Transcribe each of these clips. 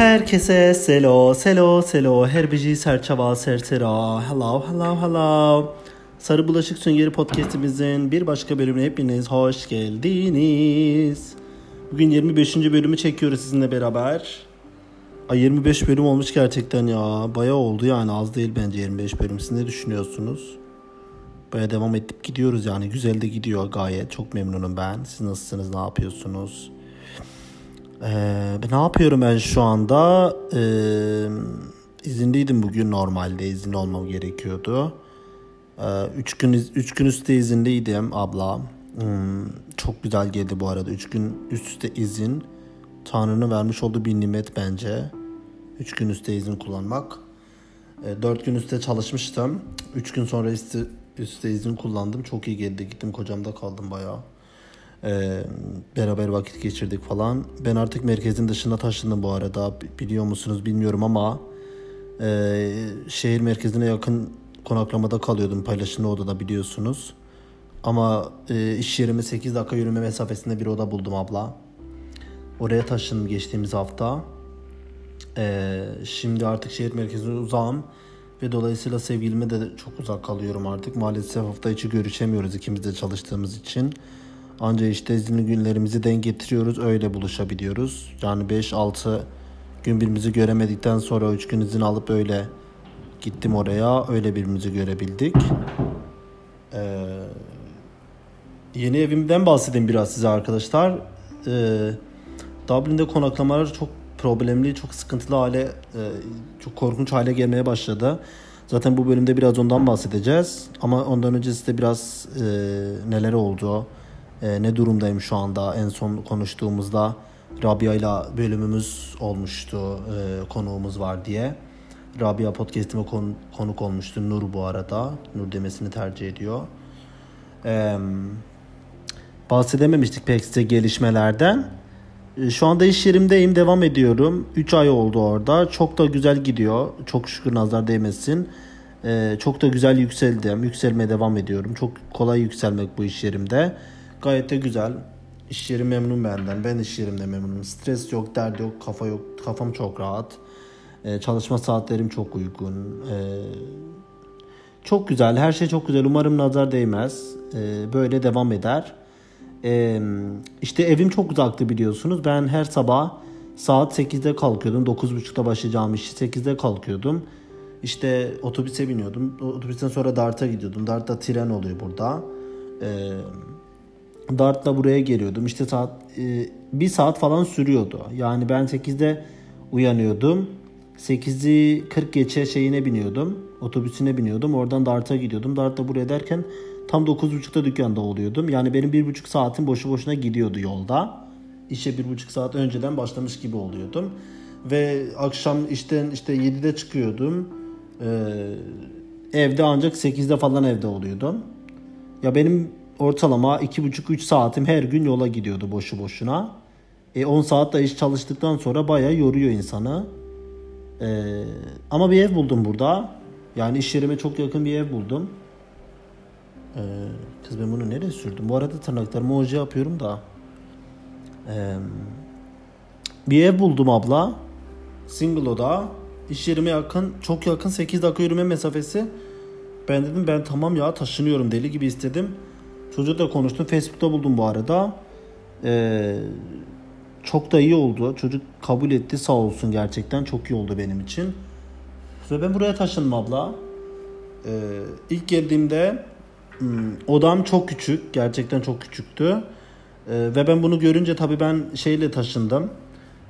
Herkese selo, selo, selo, her bici serçava, sersera, hello, hello, hello. Sarı Bulaşık Süngeri Podcast'imizin bir başka bölümüne hepiniz hoş geldiniz. Bugün 25. bölümü çekiyoruz sizinle beraber. Ay 25 bölüm olmuş gerçekten ya. Baya oldu yani az değil bence 25 bölüm. Siz ne düşünüyorsunuz? Baya devam edip gidiyoruz yani. Güzel de gidiyor gayet. Çok memnunum ben. Siz nasılsınız? Ne yapıyorsunuz? Ee, ne yapıyorum ben şu anda? Ee, izinliydim bugün normalde. izin olmam gerekiyordu. Ee, üç gün üç gün üstte izindeydim abla. Hmm, çok güzel geldi bu arada. Üç gün üst üste izin. Tanrı'nın vermiş olduğu bir nimet bence. Üç gün üstte izin kullanmak. Ee, dört gün üstte çalışmıştım. Üç gün sonra üstte, üstte izin kullandım. Çok iyi geldi. Gittim kocamda kaldım bayağı. Ee, beraber vakit geçirdik falan. Ben artık merkezin dışına taşındım bu arada. Biliyor musunuz bilmiyorum ama e, şehir merkezine yakın konaklamada kalıyordum paylaşımlı odada biliyorsunuz. Ama e, iş yerime 8 dakika yürüme mesafesinde bir oda buldum abla. Oraya taşındım geçtiğimiz hafta. E, şimdi artık şehir merkezine uzağım. Ve dolayısıyla sevgilime de çok uzak kalıyorum artık. Maalesef hafta içi görüşemiyoruz ikimiz de çalıştığımız için. Ancak işte izinli günlerimizi denk getiriyoruz. Öyle buluşabiliyoruz. Yani 5-6 gün birbirimizi göremedikten sonra 3 gün izin alıp öyle gittim oraya. Öyle birbirimizi görebildik. Ee, yeni evimden bahsedeyim biraz size arkadaşlar. Ee, Dublin'de konaklamalar çok problemli, çok sıkıntılı hale, e, çok korkunç hale gelmeye başladı. Zaten bu bölümde biraz ondan bahsedeceğiz. Ama ondan önce size biraz e, neler oldu, e, ne durumdayım şu anda. En son konuştuğumuzda Rabia ile bölümümüz olmuştu, e, konuğumuz var diye. Rabia podcast'ime kon, konuk olmuştu. Nur bu arada. Nur demesini tercih ediyor. Ee, bahsedememiştik pek size gelişmelerden. Ee, şu anda iş yerimdeyim. Devam ediyorum. 3 ay oldu orada. Çok da güzel gidiyor. Çok şükür nazar değmesin. Ee, çok da güzel yükseldim. Yükselmeye devam ediyorum. Çok kolay yükselmek bu iş yerimde. Gayet de güzel. İş yeri memnun benden. Ben iş yerimde memnunum. Stres yok, dert yok, kafa yok. Kafam çok rahat. Ee, çalışma saatlerim çok uygun. Ee, çok güzel. Her şey çok güzel. Umarım nazar değmez. Ee, böyle devam eder. Ee, işte evim çok uzaktı biliyorsunuz. Ben her sabah saat 8'de kalkıyordum. 9.30'da başlayacağım işi 8'de kalkıyordum. İşte otobüse biniyordum. Otobüsten sonra Dart'a gidiyordum. Dart'ta tren oluyor burada. Ee, Dart'la buraya geliyordum. İşte saat e, bir saat falan sürüyordu. Yani ben 8'de uyanıyordum. 8'i 40 geçe şeyine biniyordum. Otobüsüne biniyordum. Oradan Dart'a gidiyordum. Dart'ta buraya derken tam 9.30'da dükkanda oluyordum. Yani benim 1.5 saatim boşu boşuna gidiyordu yolda. İşe 1.5 saat önceden başlamış gibi oluyordum. Ve akşam işten işte 7'de çıkıyordum. Ee, evde ancak 8'de falan evde oluyordum. Ya benim ortalama 2.5-3 saatim her gün yola gidiyordu boşu boşuna. E 10 saat da iş çalıştıktan sonra bayağı yoruyor insanı. Ee, ama bir ev buldum burada. Yani iş yerime çok yakın bir ev buldum. Ee, kız ben bunu nereye sürdüm? Bu arada tırnaklarımı oje yapıyorum da. Ee, bir ev buldum abla. Single oda. İş yerime yakın, çok yakın 8 dakika yürüme mesafesi. Ben dedim ben tamam ya taşınıyorum deli gibi istedim. Çocukla konuştum. Facebook'ta buldum bu arada. Ee, çok da iyi oldu. Çocuk kabul etti sağ olsun gerçekten. Çok iyi oldu benim için. Ve ben buraya taşındım abla. Ee, ilk geldiğimde hmm, odam çok küçük. Gerçekten çok küçüktü. Ee, ve ben bunu görünce tabii ben şeyle taşındım.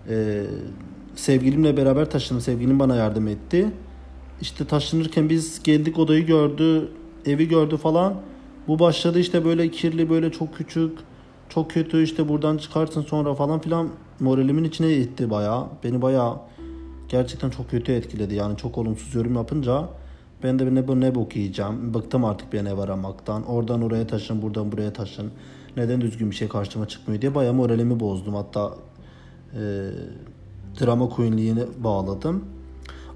Ee, sevgilimle beraber taşındım. Sevgilim bana yardım etti. İşte taşınırken biz geldik odayı gördü. Evi gördü falan. Bu başladı işte böyle kirli böyle çok küçük çok kötü işte buradan çıkarsın sonra falan filan moralimin içine itti baya. Beni baya gerçekten çok kötü etkiledi. Yani çok olumsuz yorum yapınca ben de ne, ne bok yiyeceğim. Bıktım artık bir ev aramaktan. Oradan oraya taşın, buradan buraya taşın. Neden düzgün bir şey karşıma çıkmıyor diye baya moralimi bozdum. Hatta e, drama queenliğini bağladım.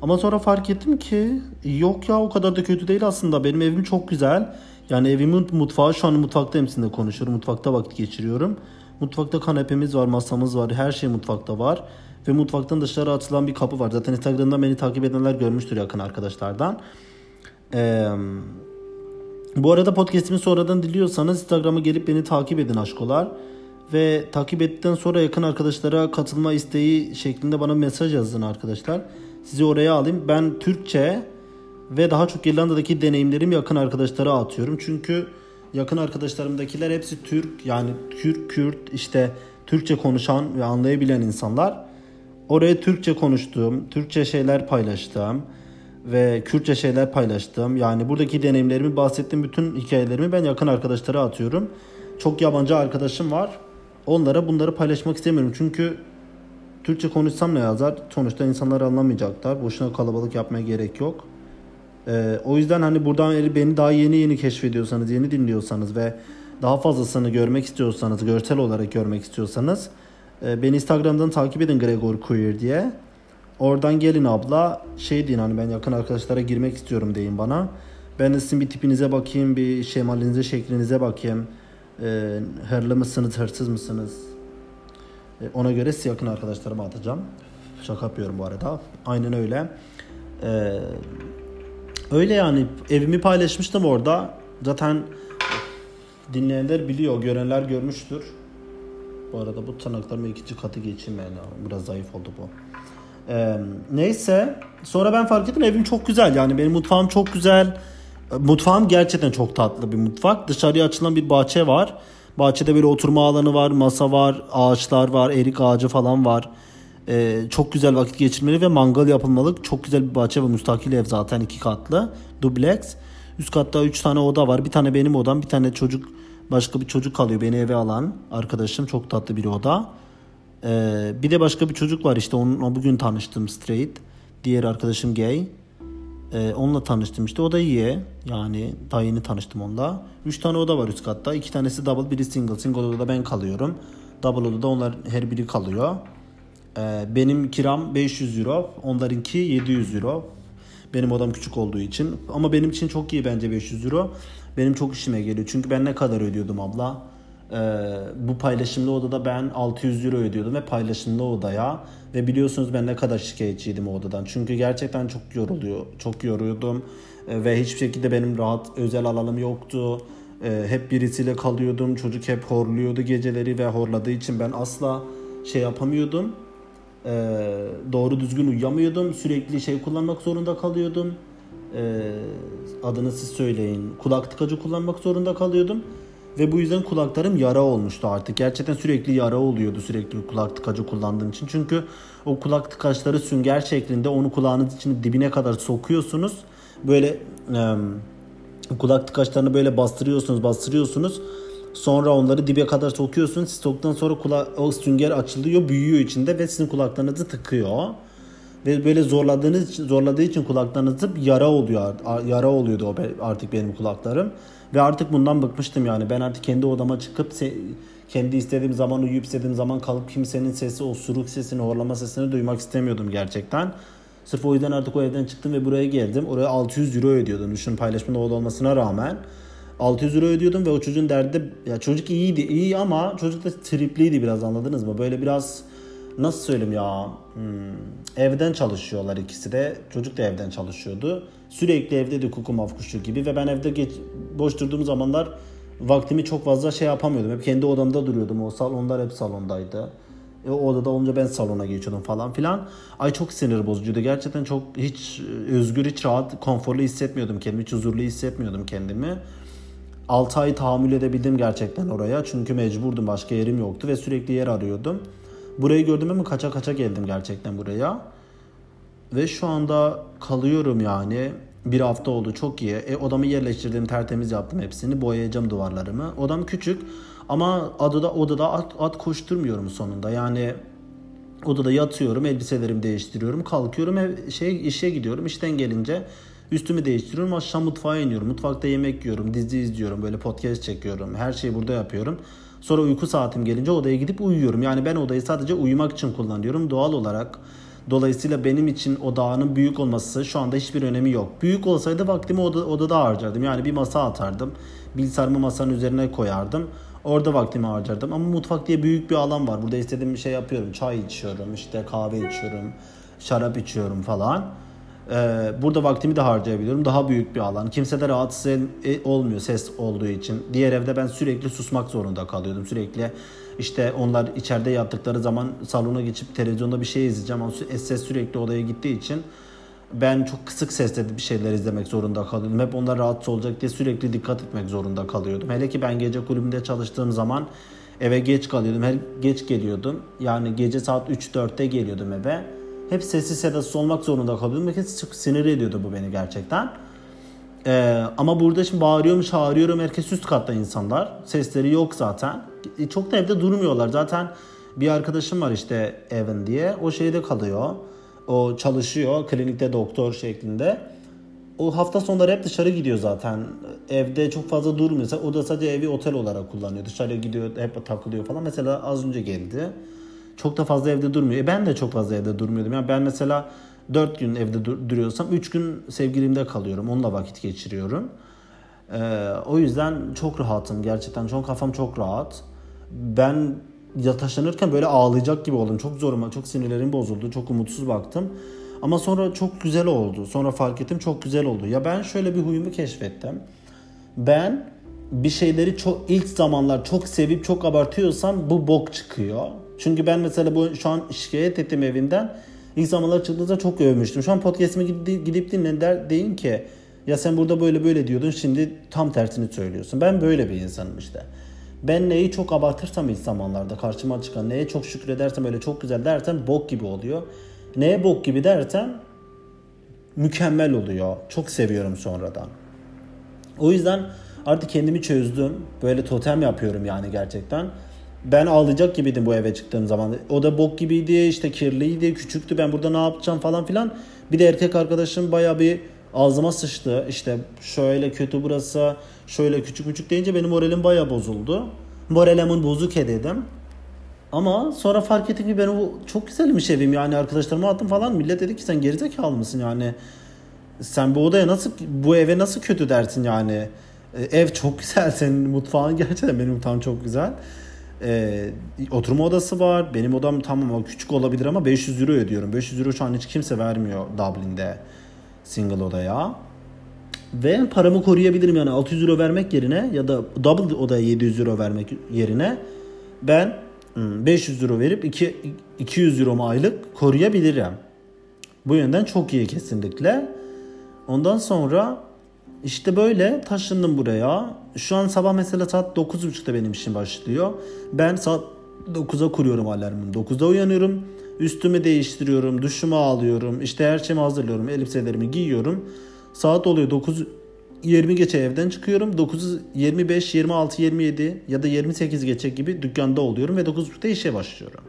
Ama sonra fark ettim ki yok ya o kadar da kötü değil aslında. Benim evim çok güzel. Yani evimin mutfağı şu an mutfaktayım sizinle konuşuyorum. Mutfakta vakit geçiriyorum. Mutfakta kanepemiz var, masamız var, her şey mutfakta var. Ve mutfaktan dışarı açılan bir kapı var. Zaten Instagram'dan beni takip edenler görmüştür yakın arkadaşlardan. Ee, bu arada podcast'imi sonradan diliyorsanız Instagram'a gelip beni takip edin aşkolar. Ve takip ettikten sonra yakın arkadaşlara katılma isteği şeklinde bana mesaj yazın arkadaşlar. Sizi oraya alayım. Ben Türkçe ve daha çok İrlanda'daki deneyimlerimi yakın arkadaşlara atıyorum. Çünkü yakın arkadaşlarımdakiler hepsi Türk yani Türk, Kürt işte Türkçe konuşan ve anlayabilen insanlar. Oraya Türkçe konuştuğum, Türkçe şeyler paylaştığım ve Kürtçe şeyler paylaştım. Yani buradaki deneyimlerimi, bahsettiğim bütün hikayelerimi ben yakın arkadaşlara atıyorum. Çok yabancı arkadaşım var. Onlara bunları paylaşmak istemiyorum. Çünkü Türkçe konuşsam ne yazar? Sonuçta insanlar anlamayacaklar. Boşuna kalabalık yapmaya gerek yok. Ee, o yüzden hani buradan beni daha yeni yeni keşfediyorsanız, yeni dinliyorsanız ve daha fazlasını görmek istiyorsanız, görsel olarak görmek istiyorsanız e, beni Instagram'dan takip edin Gregor Queer diye. Oradan gelin abla şey deyin hani ben yakın arkadaşlara girmek istiyorum deyin bana. Ben de sizin bir tipinize bakayım, bir şemalinize, şeklinize bakayım. E, hırlı mısınız, hırsız mısınız? E, ona göre size yakın arkadaşlarıma atacağım. Şaka yapıyorum bu arada. Aynen öyle. E, öyle yani evimi paylaşmıştım orada. Zaten dinleyenler biliyor, görenler görmüştür. Bu arada bu tırnaklarıma ikinci katı geçeyim yani. Biraz zayıf oldu bu. Ee, neyse. Sonra ben fark ettim evim çok güzel. Yani benim mutfağım çok güzel. Mutfağım gerçekten çok tatlı bir mutfak. Dışarıya açılan bir bahçe var. Bahçede böyle oturma alanı var, masa var, ağaçlar var, erik ağacı falan var. Ee, çok güzel vakit geçirmeli ve mangal yapılmalık. Çok güzel bir bahçe ve müstakil ev zaten iki katlı. Dubleks. Üst katta üç tane oda var. Bir tane benim odam, bir tane çocuk başka bir çocuk kalıyor beni eve alan arkadaşım. Çok tatlı bir oda. Ee, bir de başka bir çocuk var işte onunla bugün tanıştım straight. Diğer arkadaşım gay. Ee, onunla tanıştım işte o da iyi. Yani daha yeni tanıştım onunla. Üç tane oda var üst katta. İki tanesi double biri single. Single odada ben kalıyorum. Double odada onlar her biri kalıyor. Ee, benim kiram 500 euro. Onlarınki 700 euro. Benim odam küçük olduğu için. Ama benim için çok iyi bence 500 euro. Benim çok işime geliyor. Çünkü ben ne kadar ödüyordum abla? Ee, bu paylaşımlı odada ben 600 euro ödüyordum ve paylaşımlı odaya ve biliyorsunuz ben ne kadar şikayetçiydim o odadan. Çünkü gerçekten çok yoruluyor. Çok yoruyordum ee, ve hiçbir şekilde benim rahat özel alanım yoktu. Ee, hep birisiyle kalıyordum. Çocuk hep horluyordu geceleri ve horladığı için ben asla şey yapamıyordum. Ee, doğru düzgün uyuyamıyordum. Sürekli şey kullanmak zorunda kalıyordum. Ee, adını siz söyleyin. Kulak tıkacı kullanmak zorunda kalıyordum. Ve bu yüzden kulaklarım yara olmuştu artık. Gerçekten sürekli yara oluyordu sürekli kulak tıkacı kullandığım için. Çünkü o kulak tıkaçları sünger şeklinde onu kulağınız için dibine kadar sokuyorsunuz. Böyle e, kulak tıkaçlarını böyle bastırıyorsunuz bastırıyorsunuz. Sonra onları dibe kadar sokuyorsunuz. Siz soktuktan sonra kula o sünger açılıyor, büyüyor içinde ve sizin kulaklarınızı tıkıyor. Ve böyle zorladığınız zorladığı için kulaklarınızı yara oluyor. Yara oluyordu artık benim kulaklarım. Ve artık bundan bıkmıştım yani. Ben artık kendi odama çıkıp kendi istediğim zaman uyuyup istediğim zaman kalıp kimsenin sesi, o suruk sesini, horlama sesini duymak istemiyordum gerçekten. Sırf o yüzden artık o evden çıktım ve buraya geldim. Oraya 600 euro ödüyordum. Düşün paylaşımda olmasına rağmen. 600 euro ödüyordum ve o çocuğun derdi ya çocuk iyiydi iyi ama çocuk da tripliydi biraz anladınız mı? Böyle biraz nasıl söyleyeyim ya hmm, evden çalışıyorlar ikisi de çocuk da evden çalışıyordu sürekli evde de kuku mafkuşu gibi ve ben evde geç, boş durduğum zamanlar vaktimi çok fazla şey yapamıyordum hep kendi odamda duruyordum o salonlar hep salondaydı e, o odada olunca ben salona geçiyordum falan filan. Ay çok sinir bozucuydu. Gerçekten çok hiç özgür, hiç rahat, konforlu hissetmiyordum kendimi. Hiç huzurlu hissetmiyordum kendimi. 6 ay tahammül edebildim gerçekten oraya. Çünkü mecburdum. Başka yerim yoktu ve sürekli yer arıyordum. Burayı gördüm ama kaça kaça geldim gerçekten buraya. Ve şu anda kalıyorum yani. Bir hafta oldu çok iyi. E, odamı yerleştirdim tertemiz yaptım hepsini. Boyayacağım duvarlarımı. Odam küçük ama odada, odada at, at koşturmuyorum sonunda. Yani odada yatıyorum, elbiselerimi değiştiriyorum, kalkıyorum, ev, şey işe gidiyorum. İşten gelince üstümü değiştiriyorum, aşağı mutfağa iniyorum. Mutfakta yemek yiyorum, dizi izliyorum, böyle podcast çekiyorum. Her şeyi burada yapıyorum. Sonra uyku saatim gelince odaya gidip uyuyorum. Yani ben odayı sadece uyumak için kullanıyorum. Doğal olarak Dolayısıyla benim için o dağının büyük olması şu anda hiçbir önemi yok. Büyük olsaydı vaktimi oda, odada harcardım. Yani bir masa atardım. Bilgisayarımı masanın üzerine koyardım. Orada vaktimi harcardım. Ama mutfak diye büyük bir alan var. Burada istediğim bir şey yapıyorum. Çay içiyorum, işte kahve içiyorum, şarap içiyorum falan. Ee, burada vaktimi de harcayabiliyorum. Daha büyük bir alan. Kimse de rahatsız e, olmuyor ses olduğu için. Diğer evde ben sürekli susmak zorunda kalıyordum. Sürekli işte onlar içeride yattıkları zaman salona geçip televizyonda bir şey izleyeceğim. Ama ses sürekli odaya gittiği için ben çok kısık sesle bir şeyler izlemek zorunda kalıyordum. Hep onlar rahatsız olacak diye sürekli dikkat etmek zorunda kalıyordum. Hele ki ben gece kulübünde çalıştığım zaman eve geç kalıyordum. Her geç geliyordum. Yani gece saat 3-4'te geliyordum eve. Hep sessiz sedasız olmak zorunda kalıyordum. Ve çok sinir ediyordu bu beni gerçekten. Ee, ama burada şimdi bağırıyorum, çağırıyorum. Herkes üst katta insanlar. Sesleri yok zaten. E, çok da evde durmuyorlar. Zaten bir arkadaşım var işte Evan diye. O şeyde kalıyor. O çalışıyor klinikte doktor şeklinde. O hafta sonları hep dışarı gidiyor zaten. Evde çok fazla durmuyor. O da sadece evi otel olarak kullanıyor. Dışarıya gidiyor, hep takılıyor falan. Mesela az önce geldi. Çok da fazla evde durmuyor. E ben de çok fazla evde durmuyordum. Yani ben mesela 4 gün evde dur- duruyorsam 3 gün sevgilimde kalıyorum. Onunla vakit geçiriyorum. Ee, o yüzden çok rahatım gerçekten. Çok kafam çok rahat. Ben ya taşınırken böyle ağlayacak gibi oldum. Çok zoruma, çok sinirlerim bozuldu. Çok umutsuz baktım. Ama sonra çok güzel oldu. Sonra fark ettim çok güzel oldu. Ya ben şöyle bir huyumu keşfettim. Ben bir şeyleri çok ilk zamanlar çok sevip çok abartıyorsam bu bok çıkıyor. Çünkü ben mesela bu şu an şikayet ettim evinden. İlk zamanlar çıktığında çok övmüştüm. Şu an podcast'ime gidip, gidip dinleyin der, deyin ki ya sen burada böyle böyle diyordun şimdi tam tersini söylüyorsun. Ben böyle bir insanım işte. Ben neyi çok abartırsam ilk zamanlarda karşıma çıkan neye çok şükredersem öyle çok güzel dersem bok gibi oluyor. Neye bok gibi dersem mükemmel oluyor. Çok seviyorum sonradan. O yüzden artık kendimi çözdüm. Böyle totem yapıyorum yani gerçekten. Ben ağlayacak gibiydim bu eve çıktığım zaman. O da bok gibiydi, işte kirliydi, küçüktü. Ben burada ne yapacağım falan filan. Bir de erkek arkadaşım baya bir ağzıma sıçtı. İşte şöyle kötü burası, şöyle küçük küçük deyince benim moralim baya bozuldu. Moralimin bozuk dedim. Ama sonra fark ettim ki ben o çok güzelmiş evim yani arkadaşlarıma attım falan. Millet dedi ki sen gerizekalı mısın yani. Sen bu odaya nasıl, bu eve nasıl kötü dersin yani. E, ev çok güzel senin mutfağın gerçekten benim mutfağım çok güzel. Ee, oturma odası var. Benim odam tamam küçük olabilir ama 500 euro ödüyorum. 500 euro şu an hiç kimse vermiyor Dublin'de single odaya. Ve paramı koruyabilirim yani 600 euro vermek yerine ya da double odaya 700 euro vermek yerine ben 500 euro verip 2, 200 euro mu aylık koruyabilirim. Bu yönden çok iyi kesinlikle. Ondan sonra işte böyle taşındım buraya. Şu an sabah mesela saat 9.30'da benim işim başlıyor. Ben saat 9'a kuruyorum alarmımı. 9'da uyanıyorum. Üstümü değiştiriyorum. Duşumu alıyorum. İşte her şeyimi hazırlıyorum. Elbiselerimi giyiyorum. Saat oluyor 9 20 geçe evden çıkıyorum. 9 25 26 27 ya da 28 geçe gibi dükkanda oluyorum ve 9.30'da işe başlıyorum.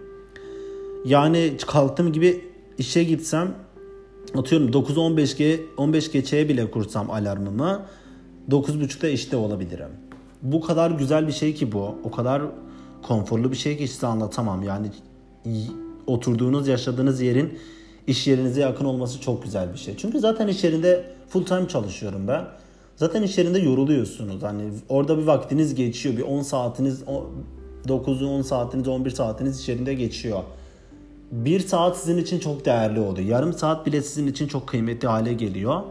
Yani kalktığım gibi işe gitsem atıyorum 9 15 ge 15 geçeye bile kursam alarmımı 9.30'da işte olabilirim. Bu kadar güzel bir şey ki bu. O kadar konforlu bir şey ki size anlatamam. Yani oturduğunuz, yaşadığınız yerin iş yerinize yakın olması çok güzel bir şey. Çünkü zaten iş yerinde full time çalışıyorum ben. Zaten iş yerinde yoruluyorsunuz. Hani orada bir vaktiniz geçiyor. Bir 10 saatiniz 9-10 saatiniz 11 saatiniz iş yerinde geçiyor. Bir saat sizin için çok değerli oluyor. Yarım saat bile sizin için çok kıymetli hale geliyor.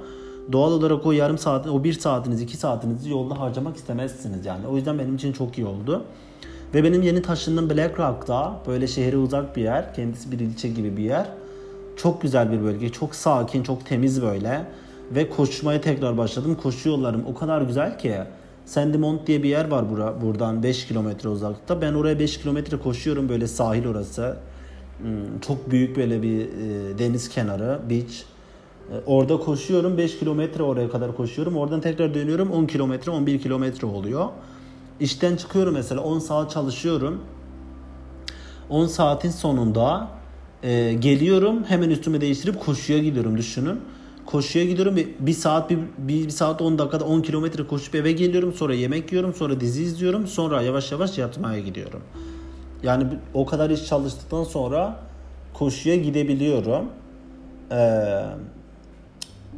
Doğal olarak o yarım saat, o bir saatiniz, iki saatinizi yolda harcamak istemezsiniz yani. O yüzden benim için çok iyi oldu. Ve benim yeni taşındığım Black Rock'ta böyle şehre uzak bir yer. Kendisi bir ilçe gibi bir yer. Çok güzel bir bölge. Çok sakin, çok temiz böyle. Ve koşmaya tekrar başladım. Koşu yollarım o kadar güzel ki. Sandymont diye bir yer var bura, buradan 5 kilometre uzaklıkta. Ben oraya 5 kilometre koşuyorum böyle sahil orası. Hmm, çok büyük böyle bir e, deniz kenarı, beach. E, orada koşuyorum 5 kilometre oraya kadar koşuyorum. Oradan tekrar dönüyorum 10 kilometre 11 kilometre oluyor. İşten çıkıyorum mesela 10 saat çalışıyorum. 10 saatin sonunda e, geliyorum hemen üstümü değiştirip koşuya gidiyorum düşünün. Koşuya gidiyorum bir, bir saat bir, bir, bir saat 10 dakikada 10 kilometre koşup eve geliyorum. Sonra yemek yiyorum sonra dizi izliyorum. Sonra yavaş yavaş yatmaya gidiyorum. Yani o kadar iş çalıştıktan sonra koşuya gidebiliyorum. Ee,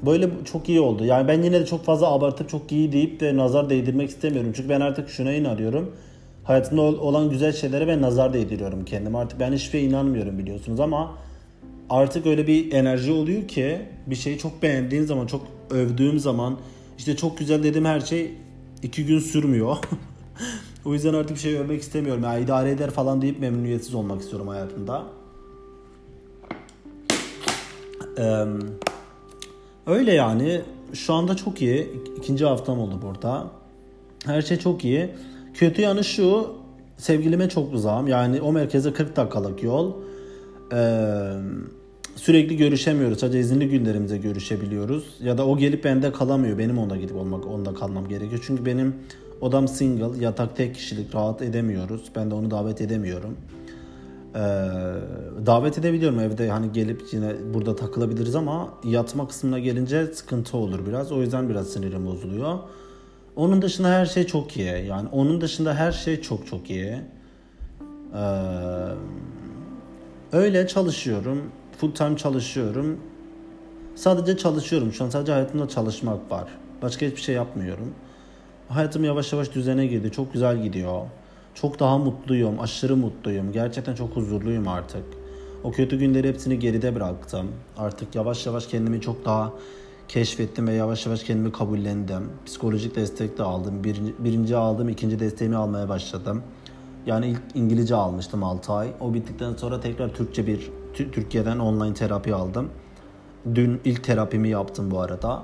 böyle çok iyi oldu. Yani ben yine de çok fazla abartıp çok iyi deyip de nazar değdirmek istemiyorum. Çünkü ben artık şuna inanıyorum. hayatımda olan güzel şeylere ben nazar değdiriyorum kendime. Artık ben hiçbir şeye inanmıyorum biliyorsunuz ama artık öyle bir enerji oluyor ki bir şeyi çok beğendiğim zaman, çok övdüğüm zaman işte çok güzel dedim her şey iki gün sürmüyor. o yüzden artık bir şey övmek istemiyorum. Ya idare eder falan deyip memnuniyetsiz olmak istiyorum hayatımda. Ee, öyle yani. Şu anda çok iyi. İkinci haftam oldu burada. Her şey çok iyi. Kötü yanı şu. Sevgilime çok uzağım. Yani o merkeze 40 dakikalık yol. Ee, sürekli görüşemiyoruz. Sadece izinli günlerimize görüşebiliyoruz. Ya da o gelip bende kalamıyor. Benim onda gidip olmak, onda kalmam gerekiyor. Çünkü benim odam single, yatak tek kişilik rahat edemiyoruz. Ben de onu davet edemiyorum. Ee, davet edebiliyorum evde hani gelip yine burada takılabiliriz ama yatma kısmına gelince sıkıntı olur biraz. O yüzden biraz sinirim bozuluyor. Onun dışında her şey çok iyi. Yani onun dışında her şey çok çok iyi. Ee, öyle çalışıyorum. Full time çalışıyorum. Sadece çalışıyorum. Şu an sadece hayatımda çalışmak var. Başka hiçbir şey yapmıyorum. Hayatım yavaş yavaş düzene girdi. Çok güzel gidiyor. Çok daha mutluyum. Aşırı mutluyum. Gerçekten çok huzurluyum artık. O kötü günleri hepsini geride bıraktım. Artık yavaş yavaş kendimi çok daha keşfettim ve yavaş yavaş kendimi kabullendim. Psikolojik destek de aldım. Birinci, birinci aldım, ikinci desteğimi almaya başladım. Yani ilk İngilizce almıştım 6 ay. O bittikten sonra tekrar Türkçe bir Türkiye'den online terapi aldım. Dün ilk terapimi yaptım bu arada.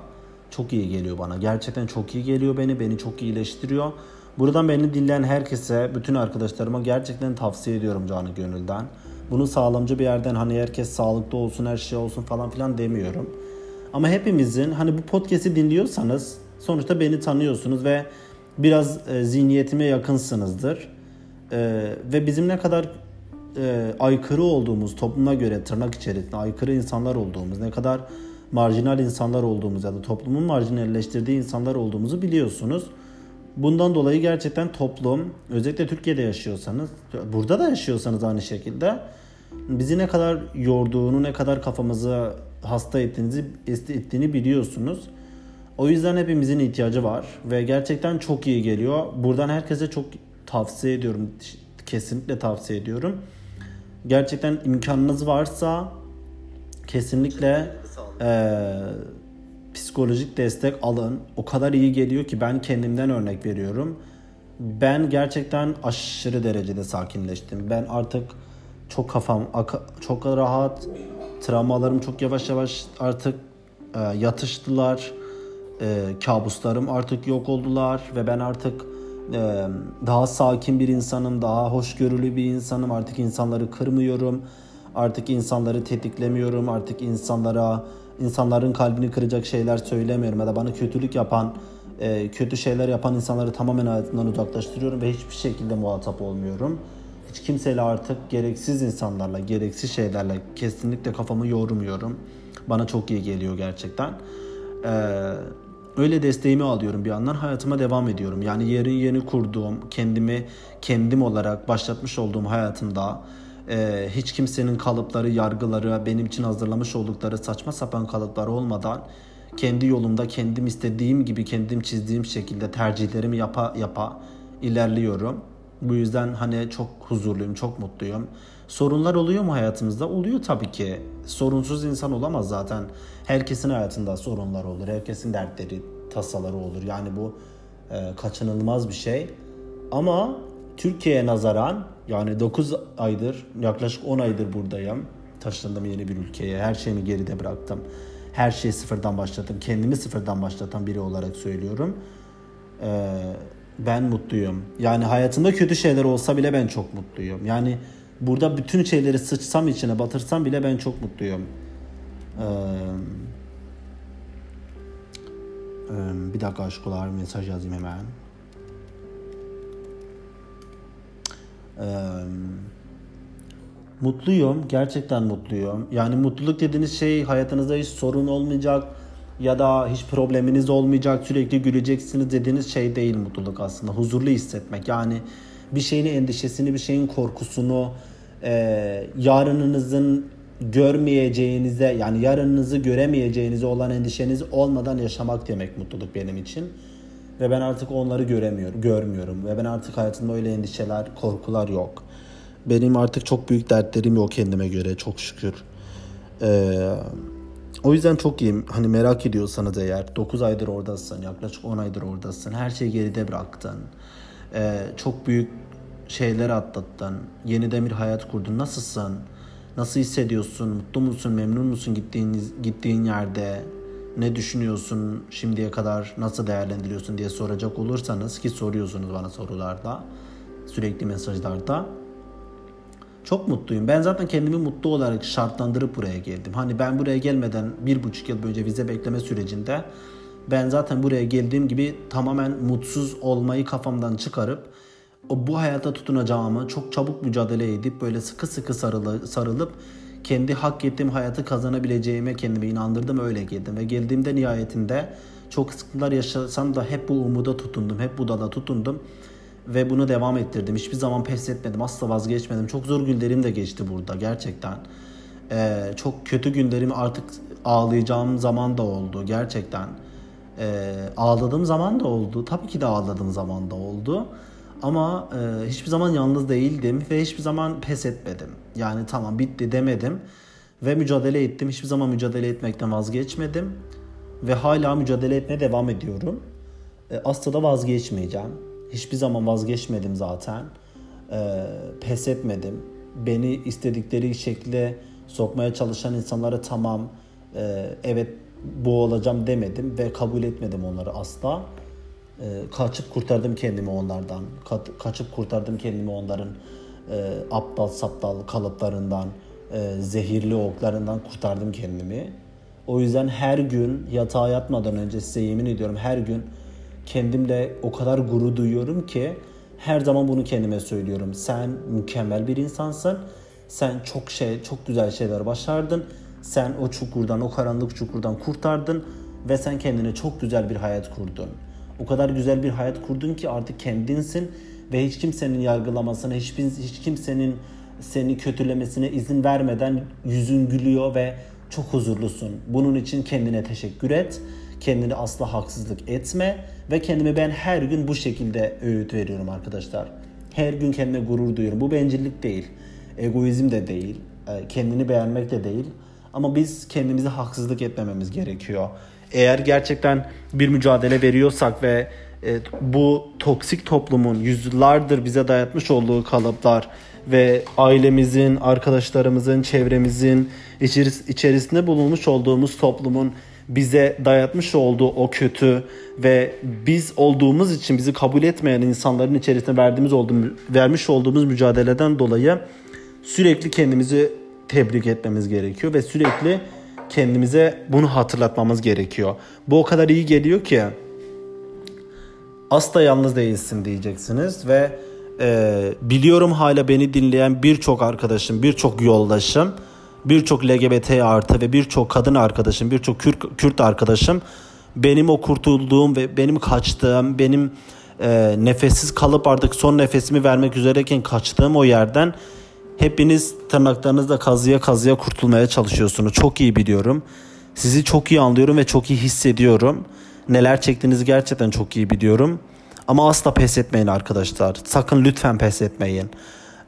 Çok iyi geliyor bana. Gerçekten çok iyi geliyor beni. Beni çok iyileştiriyor. Buradan beni dinleyen herkese, bütün arkadaşlarıma gerçekten tavsiye ediyorum canı gönülden. Bunu sağlamcı bir yerden hani herkes sağlıklı olsun, her şey olsun falan filan demiyorum. Ama hepimizin hani bu podcast'i dinliyorsanız sonuçta beni tanıyorsunuz ve biraz e, zihniyetime yakınsınızdır. E, ve bizim ne kadar e, aykırı olduğumuz topluma göre tırnak içerisinde aykırı insanlar olduğumuz, ne kadar marjinal insanlar olduğumuz ya da toplumun marjinalleştirdiği insanlar olduğumuzu biliyorsunuz. Bundan dolayı gerçekten toplum, özellikle Türkiye'de yaşıyorsanız, burada da yaşıyorsanız aynı şekilde bizi ne kadar yorduğunu, ne kadar kafamızı hasta ettiğinizi, ettiğini biliyorsunuz. O yüzden hepimizin ihtiyacı var ve gerçekten çok iyi geliyor. Buradan herkese çok tavsiye ediyorum. Kesinlikle tavsiye ediyorum. Gerçekten imkanınız varsa kesinlikle e, psikolojik destek alın. O kadar iyi geliyor ki ben kendimden örnek veriyorum. Ben gerçekten aşırı derecede sakinleştim. Ben artık çok kafam çok rahat. Travmalarım çok yavaş yavaş artık e, yatıştılar. E, kabuslarım artık yok oldular ve ben artık e, daha sakin bir insanım, daha hoşgörülü bir insanım. Artık insanları kırmıyorum. Artık insanları tetiklemiyorum. Artık insanlara insanların kalbini kıracak şeyler söylemiyorum ya da bana kötülük yapan, e, kötü şeyler yapan insanları tamamen hayatımdan uzaklaştırıyorum ve hiçbir şekilde muhatap olmuyorum. Hiç kimseyle artık gereksiz insanlarla, gereksiz şeylerle kesinlikle kafamı yormuyorum. Bana çok iyi geliyor gerçekten. Ee, öyle desteğimi alıyorum bir yandan hayatıma devam ediyorum. Yani yeri yeni kurduğum, kendimi kendim olarak başlatmış olduğum hayatımda e, hiç kimsenin kalıpları, yargıları, benim için hazırlamış oldukları saçma sapan kalıplar olmadan kendi yolumda kendim istediğim gibi kendim çizdiğim şekilde tercihlerimi yapa yapa ilerliyorum. Bu yüzden hani çok huzurluyum, çok mutluyum. Sorunlar oluyor mu hayatımızda? Oluyor tabii ki. Sorunsuz insan olamaz zaten. Herkesin hayatında sorunlar olur. Herkesin dertleri, tasaları olur. Yani bu e, kaçınılmaz bir şey. Ama Türkiye'ye nazaran yani 9 aydır, yaklaşık 10 aydır buradayım. Taşındım yeni bir ülkeye. Her şeyimi geride bıraktım. Her şeyi sıfırdan başlattım. Kendimi sıfırdan başlatan biri olarak söylüyorum. Ee, ben mutluyum. Yani hayatımda kötü şeyler olsa bile ben çok mutluyum. Yani burada bütün şeyleri sıçsam içine batırsam bile ben çok mutluyum. Ee, bir dakika aşkolar mesaj yazayım hemen. Mutluyum. Gerçekten mutluyum. Yani mutluluk dediğiniz şey hayatınızda hiç sorun olmayacak ya da hiç probleminiz olmayacak, sürekli güleceksiniz dediğiniz şey değil mutluluk aslında. Huzurlu hissetmek. Yani bir şeyin endişesini, bir şeyin korkusunu, e, yarınınızın görmeyeceğinize yani yarınınızı göremeyeceğinize olan endişeniz olmadan yaşamak demek mutluluk benim için. Ve ben artık onları göremiyorum, görmüyorum. Ve ben artık hayatımda öyle endişeler, korkular yok. Benim artık çok büyük dertlerim yok kendime göre çok şükür. Ee, o yüzden çok iyiyim. Hani merak ediyorsanız eğer 9 aydır oradasın, yaklaşık 10 aydır oradasın. Her şeyi geride bıraktın. Ee, çok büyük şeyler atlattın. Yeniden bir hayat kurdun. Nasılsın? Nasıl hissediyorsun? Mutlu musun? Memnun musun gittiğin gittiğin yerde? Ne düşünüyorsun? Şimdiye kadar nasıl değerlendiriyorsun diye soracak olursanız ki soruyorsunuz bana sorularda, sürekli mesajlarda. Çok mutluyum. Ben zaten kendimi mutlu olarak şartlandırıp buraya geldim. Hani ben buraya gelmeden bir buçuk yıl önce vize bekleme sürecinde ben zaten buraya geldiğim gibi tamamen mutsuz olmayı kafamdan çıkarıp bu hayata tutunacağımı çok çabuk mücadele edip böyle sıkı sıkı sarılı, sarılıp kendi hak ettiğim hayatı kazanabileceğime kendime inandırdım öyle geldim ve geldiğimde nihayetinde çok sıkıntılar yaşasam da hep bu umuda tutundum hep bu dala tutundum. Ve bunu devam ettirdim. Hiçbir zaman pes etmedim asla vazgeçmedim. Çok zor günlerim de geçti burada gerçekten. Ee, çok kötü günlerim artık ağlayacağım zaman da oldu gerçekten. Ee, ağladığım zaman da oldu. Tabii ki de ağladığım zaman da oldu ama e, hiçbir zaman yalnız değildim ve hiçbir zaman pes etmedim. Yani tamam bitti demedim ve mücadele ettim. Hiçbir zaman mücadele etmekten vazgeçmedim ve hala mücadele etmeye devam ediyorum. E, asla da vazgeçmeyeceğim. Hiçbir zaman vazgeçmedim zaten. E, pes etmedim. Beni istedikleri şekilde sokmaya çalışan insanlara tamam e, evet bu olacağım demedim ve kabul etmedim onları asla. E, kaçıp kurtardım kendimi onlardan. Ka- kaçıp kurtardım kendimi onların e, aptal saptal kalıplarından, e, zehirli oklarından kurtardım kendimi. O yüzden her gün yatağa yatmadan önce size yemin ediyorum her gün kendimle o kadar gurur duyuyorum ki her zaman bunu kendime söylüyorum. Sen mükemmel bir insansın. Sen çok şey, çok güzel şeyler başardın. Sen o çukurdan, o karanlık çukurdan kurtardın ve sen kendine çok güzel bir hayat kurdun. O kadar güzel bir hayat kurdun ki artık kendinsin ve hiç kimsenin yargılamasına, hiç, hiç kimsenin seni kötülemesine izin vermeden yüzün gülüyor ve çok huzurlusun. Bunun için kendine teşekkür et. Kendini asla haksızlık etme ve kendime ben her gün bu şekilde öğüt veriyorum arkadaşlar. Her gün kendime gurur duyuyorum. Bu bencillik değil. Egoizm de değil. E, kendini beğenmek de değil. Ama biz kendimize haksızlık etmememiz gerekiyor eğer gerçekten bir mücadele veriyorsak ve e, bu toksik toplumun yüzyıllardır bize dayatmış olduğu kalıplar ve ailemizin, arkadaşlarımızın, çevremizin içeris- içerisinde bulunmuş olduğumuz toplumun bize dayatmış olduğu o kötü ve biz olduğumuz için bizi kabul etmeyen insanların içerisinde verdiğimiz olduğumuz, vermiş olduğumuz mücadeleden dolayı sürekli kendimizi tebrik etmemiz gerekiyor ve sürekli kendimize bunu hatırlatmamız gerekiyor. Bu o kadar iyi geliyor ki asla yalnız değilsin diyeceksiniz ve e, biliyorum hala beni dinleyen birçok arkadaşım, birçok yoldaşım, birçok LGBT artı ve birçok kadın arkadaşım, birçok Kürt, Kürt arkadaşım benim o kurtulduğum ve benim kaçtığım, benim e, nefessiz kalıp artık son nefesimi vermek üzereyken kaçtığım o yerden Hepiniz tırnaklarınızla kazıya kazıya kurtulmaya çalışıyorsunuz. Çok iyi biliyorum. Sizi çok iyi anlıyorum ve çok iyi hissediyorum. Neler çektiğinizi gerçekten çok iyi biliyorum. Ama asla pes etmeyin arkadaşlar. Sakın lütfen pes etmeyin.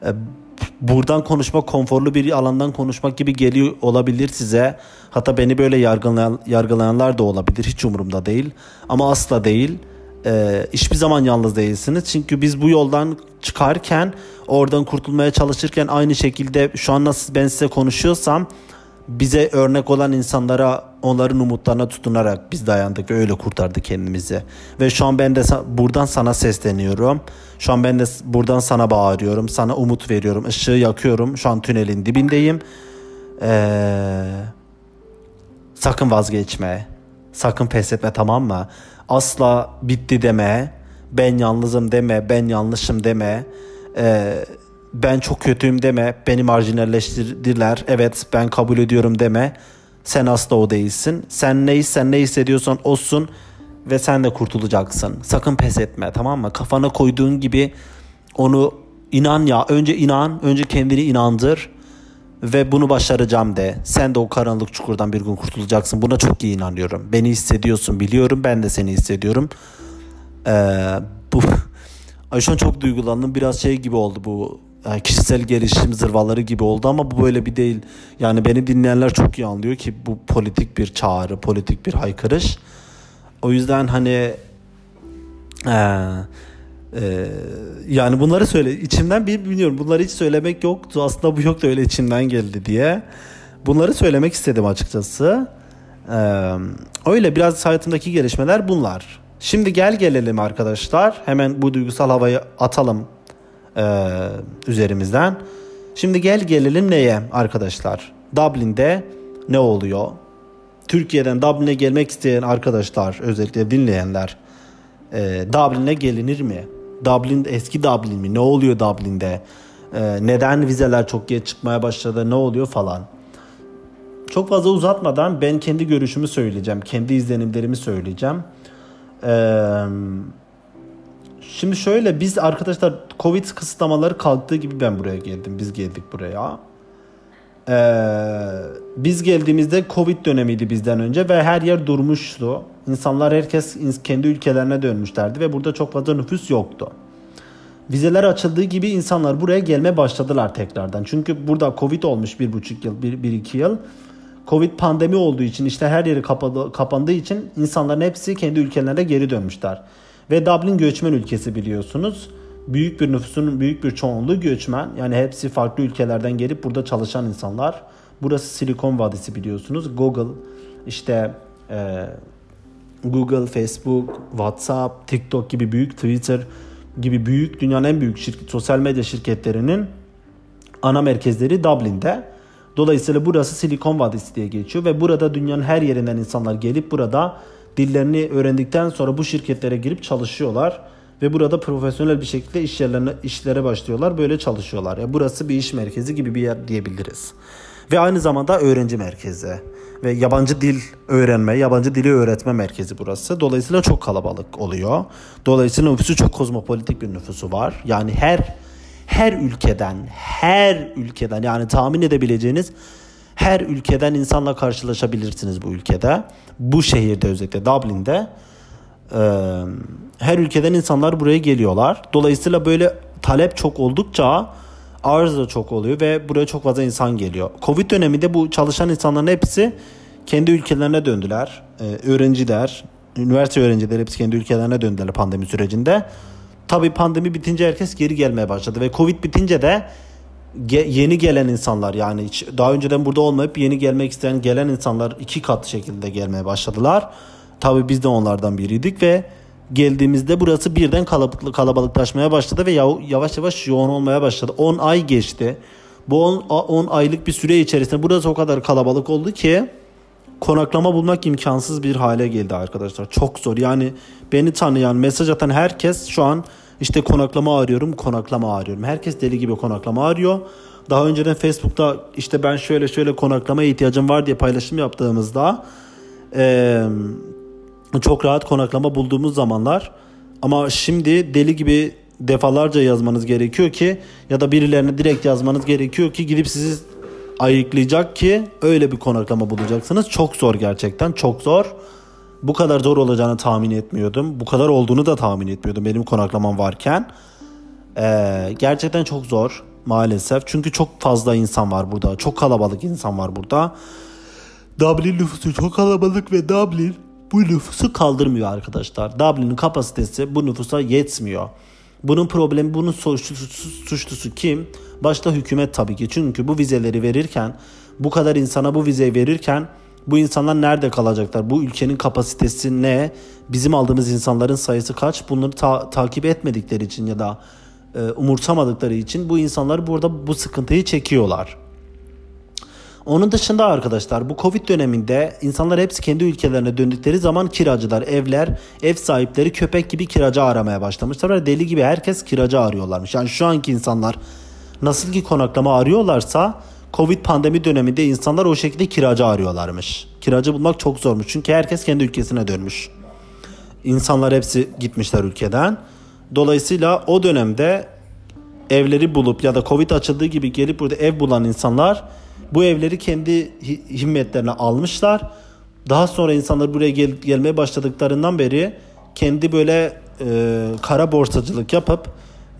Ee, buradan konuşmak konforlu bir alandan konuşmak gibi geliyor olabilir size. Hatta beni böyle yargılayan, yargılayanlar da olabilir. Hiç umurumda değil. Ama asla değil e, hiçbir zaman yalnız değilsiniz. Çünkü biz bu yoldan çıkarken oradan kurtulmaya çalışırken aynı şekilde şu an nasıl ben size konuşuyorsam bize örnek olan insanlara onların umutlarına tutunarak biz dayandık öyle kurtardık kendimizi. Ve şu an ben de buradan sana sesleniyorum. Şu an ben de buradan sana bağırıyorum. Sana umut veriyorum. Işığı yakıyorum. Şu an tünelin dibindeyim. Ee, sakın vazgeçme. Sakın pes etme tamam mı? Asla bitti deme. Ben yalnızım deme. Ben yanlışım deme. Ee, ben çok kötüyüm deme. Beni marjinalleştirdiler. Evet ben kabul ediyorum deme. Sen asla o değilsin. Sen neysen ne hissediyorsan olsun ve sen de kurtulacaksın. Sakın pes etme tamam mı? Kafana koyduğun gibi onu inan ya. Önce inan, önce kendini inandır ve bunu başaracağım de. Sen de o karanlık çukurdan bir gün kurtulacaksın. Buna çok iyi inanıyorum. Beni hissediyorsun biliyorum. Ben de seni hissediyorum. Ee, bu Ay çok duygulandım. Biraz şey gibi oldu bu yani kişisel gelişim zırvaları gibi oldu ama bu böyle bir değil. Yani beni dinleyenler çok iyi anlıyor ki bu politik bir çağrı, politik bir haykırış. O yüzden hani ee, e, yani bunları söyle içimden bir bilmiyorum bunları hiç söylemek yoktu aslında bu yok da öyle içimden geldi diye bunları söylemek istedim açıkçası ee, öyle biraz hayatımdaki gelişmeler bunlar şimdi gel gelelim arkadaşlar hemen bu duygusal havayı atalım e, üzerimizden şimdi gel gelelim neye arkadaşlar Dublin'de ne oluyor Türkiye'den Dublin'e gelmek isteyen arkadaşlar özellikle dinleyenler e, Dublin'e gelinir mi? Dublin eski Dublin mi? Ne oluyor Dublin'de? E, neden vizeler çok geç çıkmaya başladı? Ne oluyor falan. Çok fazla uzatmadan ben kendi görüşümü söyleyeceğim. Kendi izlenimlerimi söyleyeceğim. Eee Şimdi şöyle biz arkadaşlar Covid kısıtlamaları kalktığı gibi ben buraya geldim. Biz geldik buraya. Ee, biz geldiğimizde Covid dönemiydi bizden önce ve her yer durmuştu. İnsanlar herkes kendi ülkelerine dönmüşlerdi ve burada çok fazla nüfus yoktu. Vizeler açıldığı gibi insanlar buraya gelme başladılar tekrardan. Çünkü burada Covid olmuş bir buçuk yıl, bir, bir iki yıl. Covid pandemi olduğu için işte her yeri kapadı, kapandığı için insanların hepsi kendi ülkelerine geri dönmüşler. Ve Dublin göçmen ülkesi biliyorsunuz büyük bir nüfusun büyük bir çoğunluğu göçmen. Yani hepsi farklı ülkelerden gelip burada çalışan insanlar. Burası Silikon Vadisi biliyorsunuz. Google, işte e, Google, Facebook, WhatsApp, TikTok gibi büyük, Twitter gibi büyük dünyanın en büyük şirket, sosyal medya şirketlerinin ana merkezleri Dublin'de. Dolayısıyla burası Silikon Vadisi diye geçiyor ve burada dünyanın her yerinden insanlar gelip burada dillerini öğrendikten sonra bu şirketlere girip çalışıyorlar ve burada profesyonel bir şekilde iş yerlerine işlere başlıyorlar. Böyle çalışıyorlar. Yani burası bir iş merkezi gibi bir yer diyebiliriz. Ve aynı zamanda öğrenci merkezi ve yabancı dil öğrenme, yabancı dili öğretme merkezi burası. Dolayısıyla çok kalabalık oluyor. Dolayısıyla nüfusu çok kozmopolitik bir nüfusu var. Yani her her ülkeden, her ülkeden yani tahmin edebileceğiniz her ülkeden insanla karşılaşabilirsiniz bu ülkede. Bu şehirde özellikle Dublin'de her ülkeden insanlar buraya geliyorlar. Dolayısıyla böyle talep çok oldukça arz da çok oluyor ve buraya çok fazla insan geliyor. Covid döneminde bu çalışan insanların hepsi kendi ülkelerine döndüler. Öğrenciler, üniversite öğrencileri hepsi kendi ülkelerine döndüler pandemi sürecinde. Tabii pandemi bitince herkes geri gelmeye başladı ve Covid bitince de ge- yeni gelen insanlar yani hiç daha önceden burada olmayıp yeni gelmek isteyen gelen insanlar iki kat şekilde gelmeye başladılar. Tabii biz de onlardan biriydik ve geldiğimizde burası birden kalabalık, kalabalıklaşmaya başladı ve yavaş yavaş yoğun olmaya başladı. 10 ay geçti. Bu 10, 10 aylık bir süre içerisinde burası o kadar kalabalık oldu ki konaklama bulmak imkansız bir hale geldi arkadaşlar. Çok zor. Yani beni tanıyan, mesaj atan herkes şu an işte konaklama arıyorum, konaklama arıyorum. Herkes deli gibi konaklama arıyor. Daha önceden Facebook'ta işte ben şöyle şöyle konaklamaya ihtiyacım var diye paylaşım yaptığımızda eee çok rahat konaklama bulduğumuz zamanlar ama şimdi deli gibi defalarca yazmanız gerekiyor ki ya da birilerine direkt yazmanız gerekiyor ki gidip sizi ayıklayacak ki öyle bir konaklama bulacaksınız. Çok zor gerçekten çok zor. Bu kadar zor olacağını tahmin etmiyordum. Bu kadar olduğunu da tahmin etmiyordum benim konaklamam varken. Ee, gerçekten çok zor maalesef. Çünkü çok fazla insan var burada. Çok kalabalık insan var burada. Dublin nüfusu çok kalabalık ve Dublin bu nüfusu kaldırmıyor arkadaşlar. Dublin'in kapasitesi bu nüfusa yetmiyor. Bunun problemi, bunun suçlusu, suçlusu kim? Başta hükümet tabii ki. Çünkü bu vizeleri verirken, bu kadar insana bu vizeyi verirken bu insanlar nerede kalacaklar? Bu ülkenin kapasitesi ne? Bizim aldığımız insanların sayısı kaç? Bunları ta- takip etmedikleri için ya da e, umursamadıkları için bu insanlar burada bu sıkıntıyı çekiyorlar. Onun dışında arkadaşlar bu Covid döneminde insanlar hepsi kendi ülkelerine döndükleri zaman kiracılar, evler, ev sahipleri köpek gibi kiracı aramaya başlamışlar. Ve deli gibi herkes kiracı arıyorlarmış. Yani şu anki insanlar nasıl ki konaklama arıyorlarsa Covid pandemi döneminde insanlar o şekilde kiracı arıyorlarmış. Kiracı bulmak çok zormuş çünkü herkes kendi ülkesine dönmüş. İnsanlar hepsi gitmişler ülkeden. Dolayısıyla o dönemde evleri bulup ya da Covid açıldığı gibi gelip burada ev bulan insanlar bu evleri kendi himmetlerine almışlar. Daha sonra insanlar buraya gel- gelmeye başladıklarından beri kendi böyle e, kara borsacılık yapıp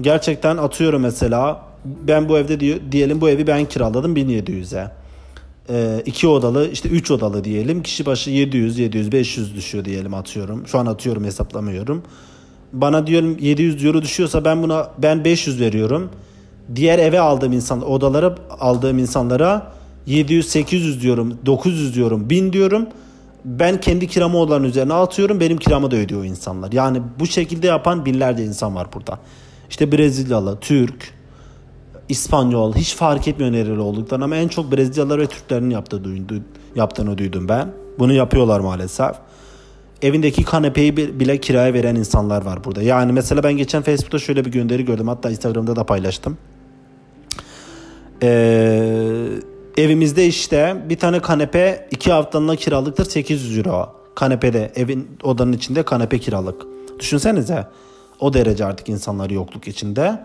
gerçekten atıyorum mesela ben bu evde diyor, diyelim bu evi ben kiraladım 1700'e. E, iki odalı işte 3 odalı diyelim kişi başı 700 700 500 düşüyor diyelim atıyorum. Şu an atıyorum hesaplamıyorum. Bana diyorum 700 euro düşüyorsa ben buna ben 500 veriyorum. Diğer eve aldığım insan odalara aldığım insanlara 700 800 diyorum 900 diyorum 1000 diyorum ben kendi kiramı odaların üzerine atıyorum benim kiramı da ödüyor insanlar. Yani bu şekilde yapan binlerce insan var burada. İşte Brezilyalı, Türk, İspanyol hiç fark etmiyor nereli olduklarını ama en çok Brezilyalılar ve Türklerin yaptığı duydu, yaptığını duydum ben. Bunu yapıyorlar maalesef. Evindeki kanepeyi bile kiraya veren insanlar var burada. Yani mesela ben geçen Facebook'ta şöyle bir gönderi gördüm. Hatta Instagram'da da paylaştım. Ee, evimizde işte bir tane kanepe iki haftalığına kiralıktır 800 euro. Kanepede evin odanın içinde kanepe kiralık. Düşünsenize o derece artık insanlar yokluk içinde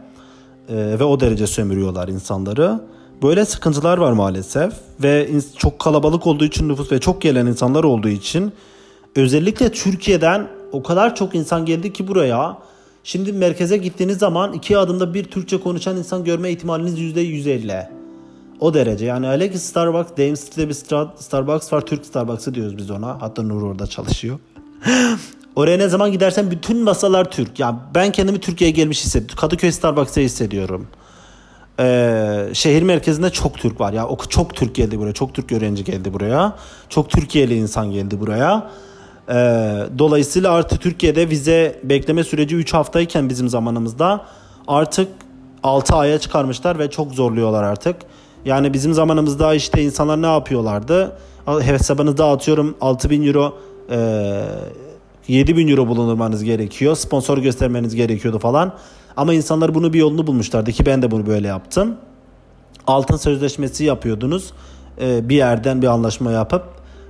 ee, ve o derece sömürüyorlar insanları. Böyle sıkıntılar var maalesef ve çok kalabalık olduğu için nüfus ve çok gelen insanlar olduğu için özellikle Türkiye'den o kadar çok insan geldi ki buraya. Şimdi merkeze gittiğiniz zaman iki adımda bir Türkçe konuşan insan görme ihtimaliniz %150. O derece yani ki Starbucks, Dame Street'te bir Starbucks var. Türk Starbucks'ı diyoruz biz ona. Hatta Nur orada çalışıyor. Oraya ne zaman gidersen bütün masalar Türk. Ya ben kendimi Türkiye'ye gelmiş hissediyorum. Kadıköy Starbucks'ta hissediyorum. Ee, şehir merkezinde çok Türk var ya. O çok Türk geldi buraya. Çok Türk öğrenci geldi buraya. Çok Türkiye'li insan geldi buraya. Ee, dolayısıyla artık Türkiye'de vize bekleme süreci 3 haftayken bizim zamanımızda artık 6 aya çıkarmışlar ve çok zorluyorlar artık. Yani bizim zamanımızda işte insanlar ne yapıyorlardı? Hesabınızda atıyorum 6000 euro e, 7000 euro bulundurmanız gerekiyor. Sponsor göstermeniz gerekiyordu falan. Ama insanlar bunu bir yolunu bulmuşlardı ki ben de bunu böyle yaptım. Altın sözleşmesi yapıyordunuz. E, bir yerden bir anlaşma yapıp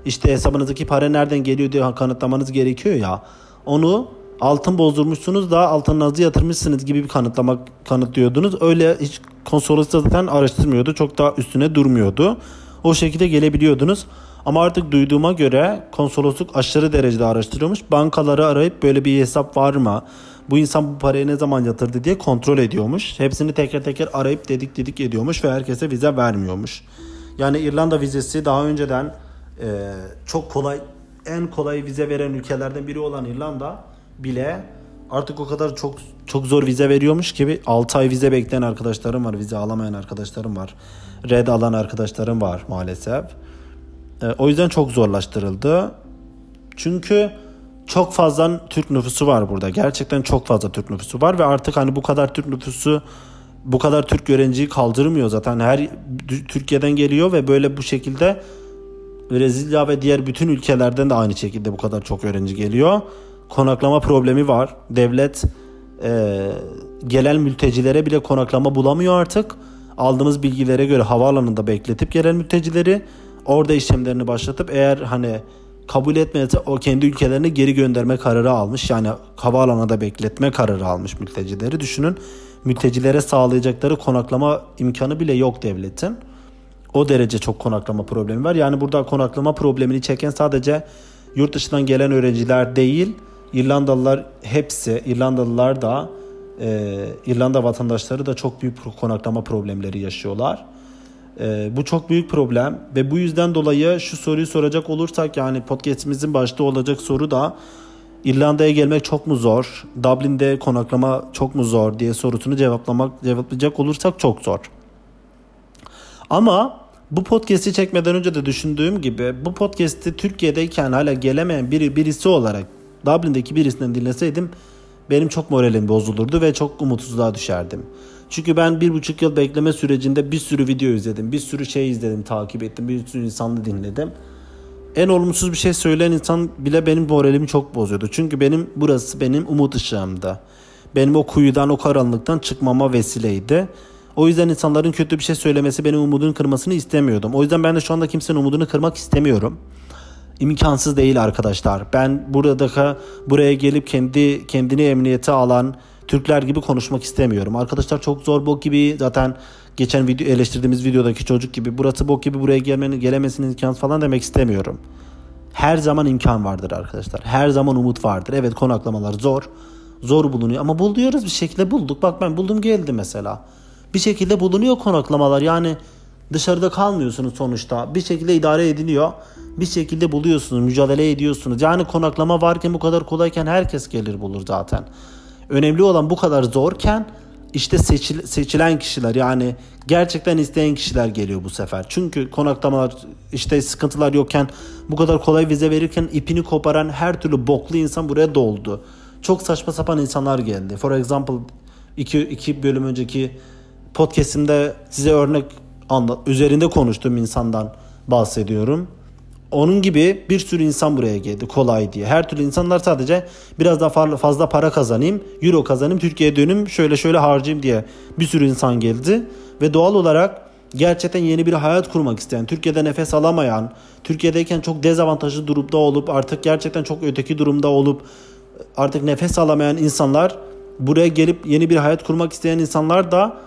işte hesabınızdaki para nereden geliyor diye kanıtlamanız gerekiyor ya. Onu altın bozdurmuşsunuz da altınınızı yatırmışsınız gibi bir kanıtlamak kanıtlıyordunuz. Öyle hiç konsolos zaten araştırmıyordu. Çok daha üstüne durmuyordu. O şekilde gelebiliyordunuz. Ama artık duyduğuma göre konsolosluk aşırı derecede araştırıyormuş. Bankaları arayıp böyle bir hesap var mı? Bu insan bu parayı ne zaman yatırdı diye kontrol ediyormuş. Hepsini teker teker arayıp dedik dedik ediyormuş ve herkese vize vermiyormuş. Yani İrlanda vizesi daha önceden e, çok kolay en kolay vize veren ülkelerden biri olan İrlanda bile artık o kadar çok çok zor vize veriyormuş gibi 6 ay vize bekleyen arkadaşlarım var. Vize alamayan arkadaşlarım var. Red alan arkadaşlarım var maalesef. E, o yüzden çok zorlaştırıldı. Çünkü çok fazla Türk nüfusu var burada. Gerçekten çok fazla Türk nüfusu var ve artık hani bu kadar Türk nüfusu bu kadar Türk öğrenciyi kaldırmıyor zaten. Her Türkiye'den geliyor ve böyle bu şekilde Brezilya ve diğer bütün ülkelerden de aynı şekilde bu kadar çok öğrenci geliyor. Konaklama problemi var. Devlet e, gelen mültecilere bile konaklama bulamıyor artık. Aldığımız bilgilere göre havaalanında bekletip gelen mültecileri orada işlemlerini başlatıp eğer hani kabul etmezse o kendi ülkelerine geri gönderme kararı almış. Yani havaalanında bekletme kararı almış mültecileri. Düşünün mültecilere sağlayacakları konaklama imkanı bile yok devletin. O derece çok konaklama problemi var. Yani burada konaklama problemini çeken sadece yurt dışından gelen öğrenciler değil, İrlandalılar hepsi, İrlandalılar da e, İrlanda vatandaşları da çok büyük konaklama problemleri yaşıyorlar. E, bu çok büyük problem ve bu yüzden dolayı şu soruyu soracak olursak yani podcastimizin başta olacak soru da İrlanda'ya gelmek çok mu zor? Dublin'de konaklama çok mu zor diye sorusunu cevaplamak cevaplayacak olursak çok zor. Ama bu podcast'i çekmeden önce de düşündüğüm gibi bu podcast'i Türkiye'deyken hala gelemeyen biri birisi olarak Dublin'deki birisinden dinleseydim benim çok moralim bozulurdu ve çok umutsuzluğa düşerdim. Çünkü ben bir buçuk yıl bekleme sürecinde bir sürü video izledim. Bir sürü şey izledim, takip ettim. Bir sürü insanı dinledim. En olumsuz bir şey söyleyen insan bile benim moralimi çok bozuyordu. Çünkü benim burası benim umut ışığımdı. Benim o kuyudan, o karanlıktan çıkmama vesileydi. O yüzden insanların kötü bir şey söylemesi benim umudunu kırmasını istemiyordum. O yüzden ben de şu anda kimsenin umudunu kırmak istemiyorum. İmkansız değil arkadaşlar. Ben burada buraya gelip kendi kendini emniyete alan Türkler gibi konuşmak istemiyorum. Arkadaşlar çok zor bok gibi zaten geçen video eleştirdiğimiz videodaki çocuk gibi burası bok gibi buraya gelmenin gelemesinin imkanı falan demek istemiyorum. Her zaman imkan vardır arkadaşlar. Her zaman umut vardır. Evet konaklamalar zor. zor bulunuyor. Ama buluyoruz bir şekilde bulduk. Bak ben buldum geldi mesela. Bir şekilde bulunuyor konaklamalar. Yani dışarıda kalmıyorsunuz sonuçta. Bir şekilde idare ediliyor. Bir şekilde buluyorsunuz, mücadele ediyorsunuz. Yani konaklama varken bu kadar kolayken herkes gelir bulur zaten. Önemli olan bu kadar zorken işte seçil, seçilen kişiler yani gerçekten isteyen kişiler geliyor bu sefer. Çünkü konaklamalar işte sıkıntılar yokken bu kadar kolay vize verirken ipini koparan her türlü boklu insan buraya doldu. Çok saçma sapan insanlar geldi. For example iki, iki bölüm önceki podcastimde size örnek anlat, üzerinde konuştuğum insandan bahsediyorum. Onun gibi bir sürü insan buraya geldi kolay diye. Her türlü insanlar sadece biraz daha fazla para kazanayım, euro kazanayım, Türkiye'ye dönüm, şöyle şöyle harcayayım diye bir sürü insan geldi. Ve doğal olarak gerçekten yeni bir hayat kurmak isteyen, Türkiye'de nefes alamayan, Türkiye'deyken çok dezavantajlı durumda olup artık gerçekten çok öteki durumda olup artık nefes alamayan insanlar buraya gelip yeni bir hayat kurmak isteyen insanlar da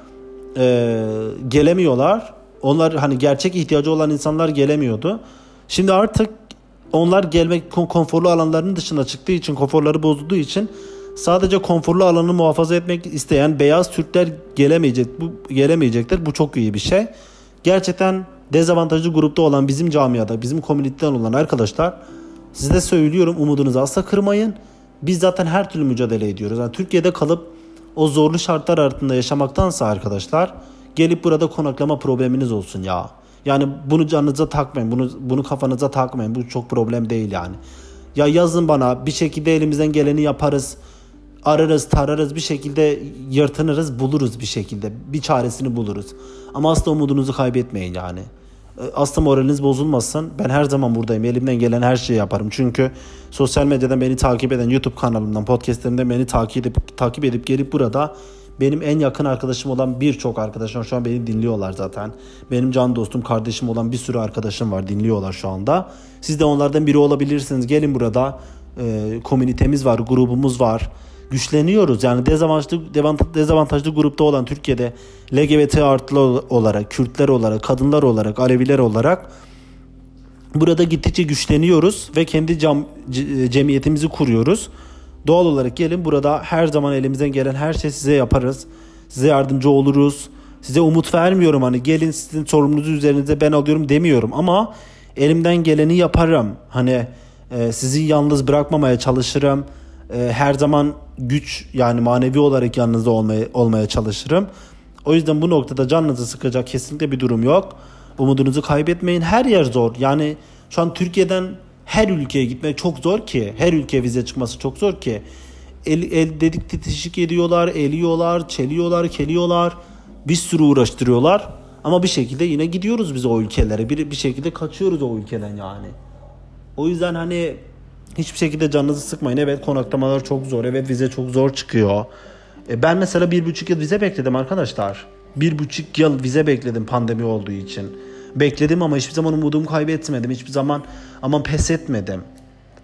e, gelemiyorlar. Onlar hani gerçek ihtiyacı olan insanlar gelemiyordu. Şimdi artık onlar gelmek konforlu alanlarının dışına çıktığı için, konforları bozulduğu için sadece konforlu alanı muhafaza etmek isteyen beyaz Türkler gelemeyecek. Bu gelemeyecekler. Bu çok iyi bir şey. Gerçekten dezavantajlı grupta olan bizim camiada, bizim komüniteden olan arkadaşlar size söylüyorum umudunuzu asla kırmayın. Biz zaten her türlü mücadele ediyoruz. Yani Türkiye'de kalıp o zorlu şartlar altında yaşamaktansa arkadaşlar gelip burada konaklama probleminiz olsun ya. Yani bunu canınıza takmayın. Bunu bunu kafanıza takmayın. Bu çok problem değil yani. Ya yazın bana bir şekilde elimizden geleni yaparız. Ararız, tararız bir şekilde yırtınırız, buluruz bir şekilde. Bir çaresini buluruz. Ama asla umudunuzu kaybetmeyin yani. E, asla moraliniz bozulmasın. Ben her zaman buradayım. Elimden gelen her şeyi yaparım. Çünkü sosyal medyadan beni takip eden YouTube kanalımdan, podcastlerimden beni takip edip takip edip gelip burada benim en yakın arkadaşım olan birçok arkadaşım şu an beni dinliyorlar zaten. Benim can dostum, kardeşim olan bir sürü arkadaşım var dinliyorlar şu anda. Siz de onlardan biri olabilirsiniz. Gelin burada. E, komünitemiz var, grubumuz var. Güçleniyoruz. Yani dezavantajlı, dezavantajlı grupta olan Türkiye'de LGBT artılı olarak, Kürtler olarak, kadınlar olarak, Aleviler olarak burada gittikçe güçleniyoruz ve kendi cam, cemiyetimizi kuruyoruz. Doğal olarak gelin burada her zaman elimizden gelen her şey size yaparız. Size yardımcı oluruz. Size umut vermiyorum hani gelin sizin sorumluluğu üzerinize ben alıyorum demiyorum ama elimden geleni yaparım. Hani e, sizi yalnız bırakmamaya çalışırım. E, her zaman güç yani manevi olarak yanınızda olmaya, olmaya çalışırım. O yüzden bu noktada canınızı sıkacak kesinlikle bir durum yok. Umudunuzu kaybetmeyin. Her yer zor. Yani şu an Türkiye'den her ülkeye gitmek çok zor ki. Her ülkeye vize çıkması çok zor ki. El, el dedik titişik ediyorlar, eliyorlar, çeliyorlar, keliyorlar. Bir sürü uğraştırıyorlar. Ama bir şekilde yine gidiyoruz biz o ülkelere. Bir, bir şekilde kaçıyoruz o ülkeden yani. O yüzden hani hiçbir şekilde canınızı sıkmayın. Evet konaklamalar çok zor. Evet vize çok zor çıkıyor. E ben mesela bir buçuk yıl vize bekledim arkadaşlar. Bir buçuk yıl vize bekledim pandemi olduğu için. Bekledim ama hiçbir zaman umudumu kaybetmedim. Hiçbir zaman aman pes etmedim.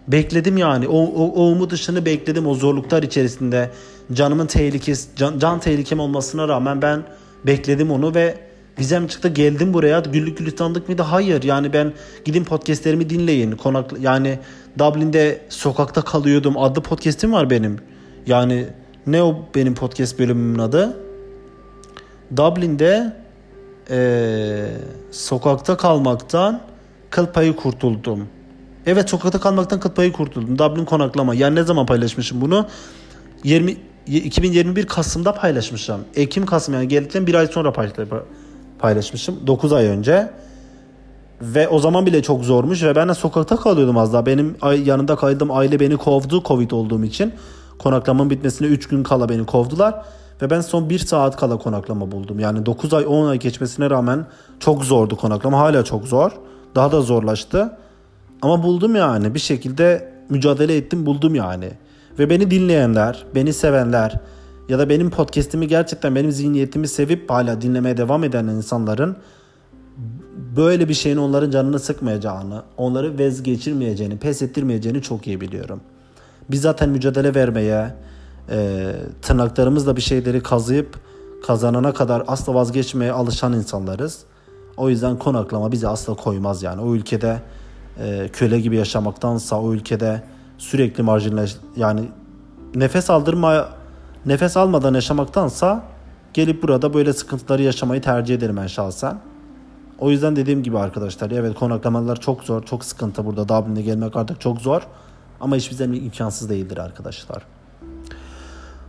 Bekledim yani. O, o, o umut ışını bekledim o zorluklar içerisinde. Canımın tehlikesi, can, can tehlikem olmasına rağmen ben bekledim onu ve vizem çıktı geldim buraya. Güllük gülistanlık mıydı? Hayır. Yani ben gidin podcastlerimi dinleyin. Konak yani Dublin'de sokakta kalıyordum. Adlı podcast'im var benim. Yani ne o benim podcast bölümümün adı? Dublin'de ee, sokakta kalmaktan kıl payı kurtuldum. Evet sokakta kalmaktan kıl payı kurtuldum. Dublin konaklama. Yani ne zaman paylaşmışım bunu? 20 2021 Kasım'da paylaşmışım. Ekim Kasım yani geldikten bir ay sonra paylaşmışım. 9 ay önce. Ve o zaman bile çok zormuş ve ben de sokakta kalıyordum az daha. Benim yanında kaldığım aile beni kovdu Covid olduğum için. Konaklamamın bitmesine 3 gün kala beni kovdular. Ve ben son 1 saat kala konaklama buldum. Yani 9 ay 10 ay geçmesine rağmen çok zordu konaklama. Hala çok zor. Daha da zorlaştı. Ama buldum yani. Bir şekilde mücadele ettim buldum yani. Ve beni dinleyenler, beni sevenler ya da benim podcast'imi gerçekten benim zihniyetimi sevip hala dinlemeye devam eden insanların böyle bir şeyin onların canını sıkmayacağını, onları vazgeçirmeyeceğini, pes ettirmeyeceğini çok iyi biliyorum. Biz zaten mücadele vermeye, e, tırnaklarımızla bir şeyleri kazıyıp kazanana kadar asla vazgeçmeye alışan insanlarız. O yüzden konaklama bizi asla koymaz yani. O ülkede e, köle gibi yaşamaktansa o ülkede sürekli marjinal yani nefes aldırma nefes almadan yaşamaktansa gelip burada böyle sıkıntıları yaşamayı tercih ederim ben şahsen. O yüzden dediğim gibi arkadaşlar evet konaklamalar çok zor, çok sıkıntı burada Dublin'e gelmek artık çok zor. Ama hiçbir zaman imkansız değildir arkadaşlar.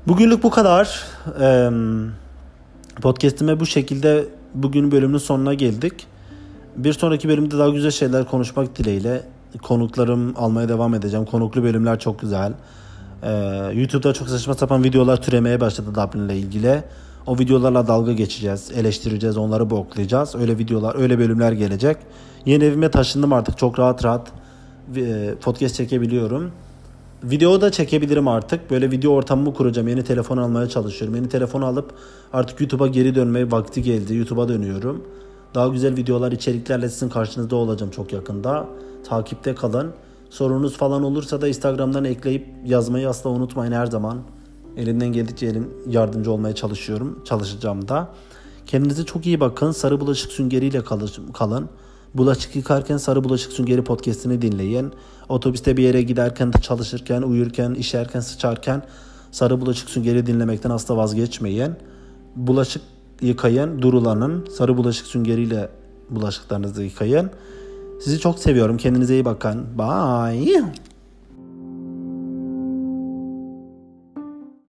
Bugünlük bu kadar. Podcast'ime bu şekilde bugün bölümün sonuna geldik. Bir sonraki bölümde daha güzel şeyler konuşmak dileğiyle konuklarım almaya devam edeceğim. Konuklu bölümler çok güzel. YouTube'da çok saçma sapan videolar türemeye başladı Dublin ile ilgili. O videolarla dalga geçeceğiz, eleştireceğiz, onları boklayacağız. Öyle videolar, öyle bölümler gelecek. Yeni evime taşındım artık çok rahat rahat e, podcast çekebiliyorum. Video da çekebilirim artık. Böyle video ortamımı kuracağım. Yeni telefon almaya çalışıyorum. Yeni telefon alıp artık YouTube'a geri dönmeye vakti geldi. YouTube'a dönüyorum. Daha güzel videolar, içeriklerle sizin karşınızda olacağım çok yakında. Takipte kalın. Sorunuz falan olursa da Instagram'dan ekleyip yazmayı asla unutmayın her zaman. Elimden geldikçe elim yardımcı olmaya çalışıyorum. Çalışacağım da. Kendinize çok iyi bakın. Sarı bulaşık süngeriyle kalın. Bulaşık yıkarken Sarı Bulaşık Süngeri podcastini dinleyin. Otobüste bir yere giderken, çalışırken, uyurken, işerken, sıçarken Sarı Bulaşık Süngeri dinlemekten asla vazgeçmeyin. Bulaşık yıkayın, durulanın. Sarı bulaşık süngeriyle bulaşıklarınızı yıkayın. Sizi çok seviyorum. Kendinize iyi bakın. Bye.